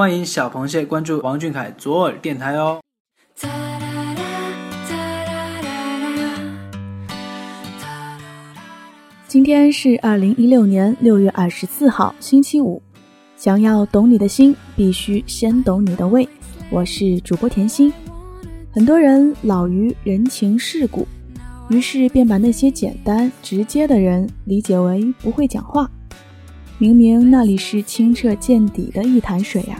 欢迎小螃蟹关注王俊凯左耳电台哦。今天是二零一六年六月二十四号，星期五。想要懂你的心，必须先懂你的胃。我是主播甜心。很多人老于人情世故，于是便把那些简单直接的人理解为不会讲话。明明那里是清澈见底的一潭水呀。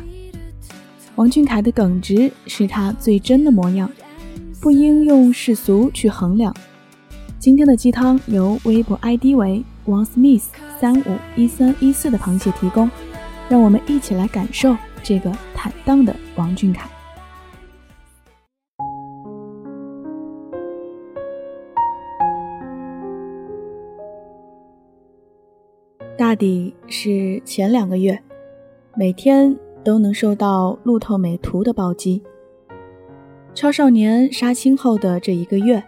王俊凯的耿直是他最真的模样，不应用世俗去衡量。今天的鸡汤由微博 ID 为王 Smith 三五一三一四的螃蟹提供，让我们一起来感受这个坦荡的王俊凯。大抵是前两个月，每天都能受到路透美图的暴击。超少年杀青后的这一个月，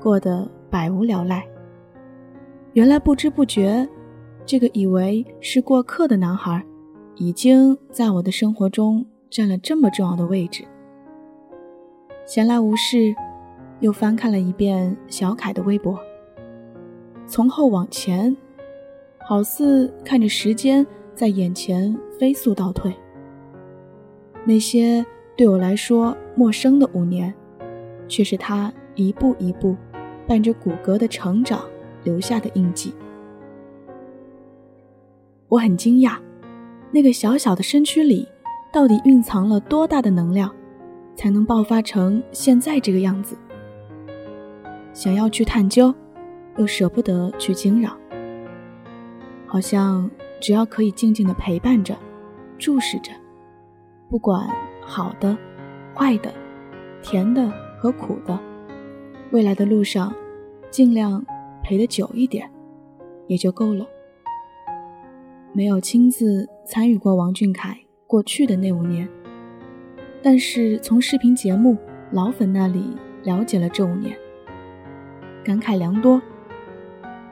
过得。百无聊赖。原来不知不觉，这个以为是过客的男孩，已经在我的生活中占了这么重要的位置。闲来无事，又翻看了一遍小凯的微博。从后往前，好似看着时间在眼前飞速倒退。那些对我来说陌生的五年，却是他一步一步。伴着骨骼的成长留下的印记，我很惊讶，那个小小的身躯里到底蕴藏了多大的能量，才能爆发成现在这个样子？想要去探究，又舍不得去惊扰，好像只要可以静静的陪伴着，注视着，不管好的、坏的、甜的和苦的。未来的路上，尽量陪得久一点，也就够了。没有亲自参与过王俊凯过去的那五年，但是从视频节目老粉那里了解了这五年，感慨良多。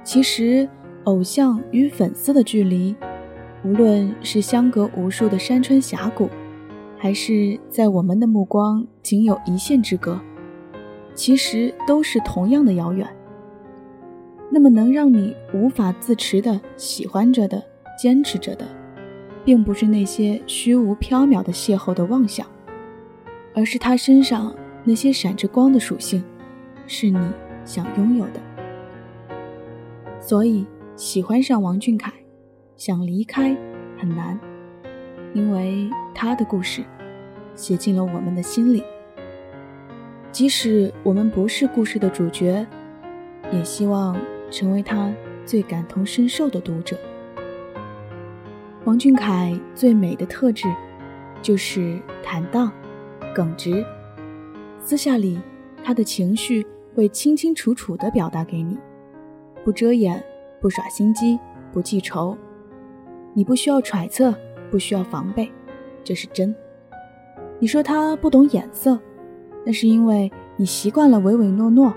其实，偶像与粉丝的距离，无论是相隔无数的山川峡谷，还是在我们的目光仅有一线之隔。其实都是同样的遥远。那么能让你无法自持的喜欢着的、坚持着的，并不是那些虚无缥缈的邂逅的妄想，而是他身上那些闪着光的属性，是你想拥有的。所以喜欢上王俊凯，想离开很难，因为他的故事写进了我们的心里。即使我们不是故事的主角，也希望成为他最感同身受的读者。王俊凯最美的特质，就是坦荡、耿直。私下里，他的情绪会清清楚楚地表达给你，不遮掩，不耍心机，不记仇。你不需要揣测，不需要防备，这是真。你说他不懂眼色？那是因为你习惯了唯唯诺诺，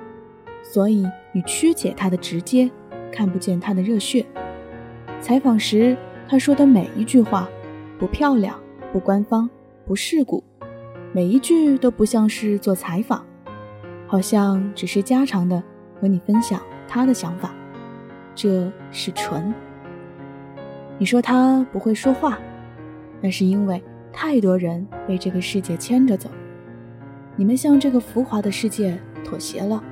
所以你曲解他的直接，看不见他的热血。采访时他说的每一句话，不漂亮，不官方，不世故，每一句都不像是做采访，好像只是家常的和你分享他的想法，这是纯。你说他不会说话，那是因为太多人被这个世界牵着走。你们向这个浮华的世界妥协了，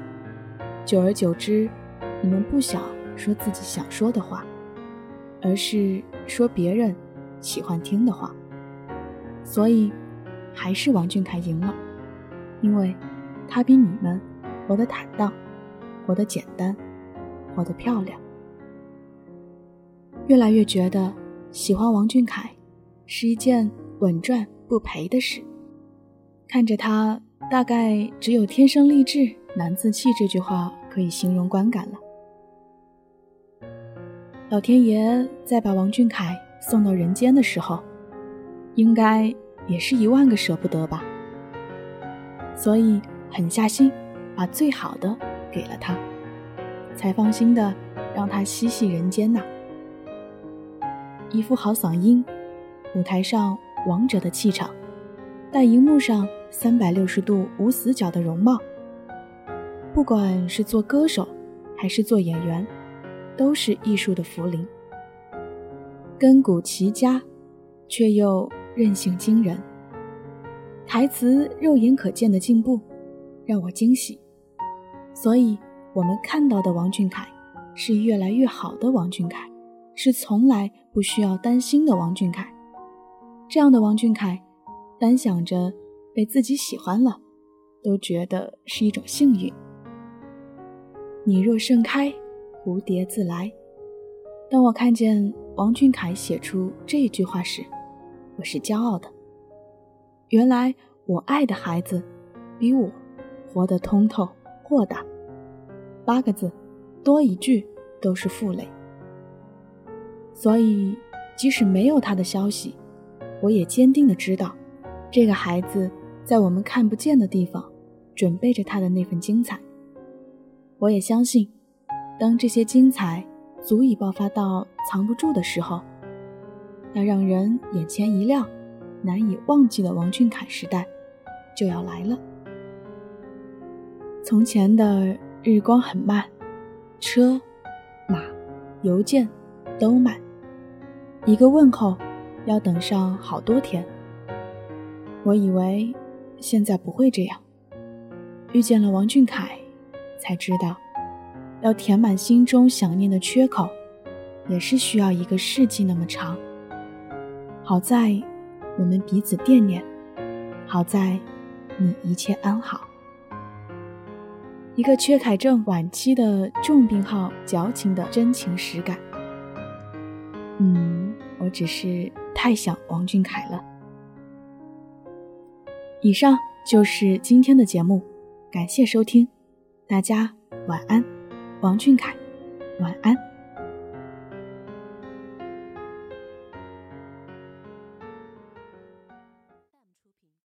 久而久之，你们不想说自己想说的话，而是说别人喜欢听的话。所以，还是王俊凯赢了，因为他比你们活得坦荡，活得简单，活得漂亮。越来越觉得喜欢王俊凯是一件稳赚不赔的事，看着他。大概只有“天生丽质难自弃”这句话可以形容观感了。老天爷在把王俊凯送到人间的时候，应该也是一万个舍不得吧。所以狠下心，把最好的给了他，才放心的让他嬉戏人间呐。一副好嗓音，舞台上王者的气场，但荧幕上三百六十度无死角的容貌。不管是做歌手，还是做演员，都是艺术的福临。根骨齐佳，却又韧性惊人。台词肉眼可见的进步，让我惊喜。所以，我们看到的王俊凯，是越来越好的王俊凯，是从来不需要担心的王俊凯。这样的王俊凯，单想着被自己喜欢了，都觉得是一种幸运。你若盛开，蝴蝶自来。当我看见王俊凯写出这句话时，我是骄傲的。原来我爱的孩子，比我活得通透豁达。八个字，多一句都是负累。所以，即使没有他的消息，我也坚定的知道，这个孩子在我们看不见的地方，准备着他的那份精彩。我也相信，当这些精彩足以爆发到藏不住的时候，那让人眼前一亮。难以忘记的王俊凯时代就要来了。从前的日光很慢，车、马、邮件都慢，一个问候要等上好多天。我以为现在不会这样，遇见了王俊凯，才知道要填满心中想念的缺口，也是需要一个世纪那么长。好在。我们彼此惦念，好在你一切安好。一个缺凯症晚期的重病号，矫情的真情实感。嗯，我只是太想王俊凯了。以上就是今天的节目，感谢收听，大家晚安，王俊凯，晚安。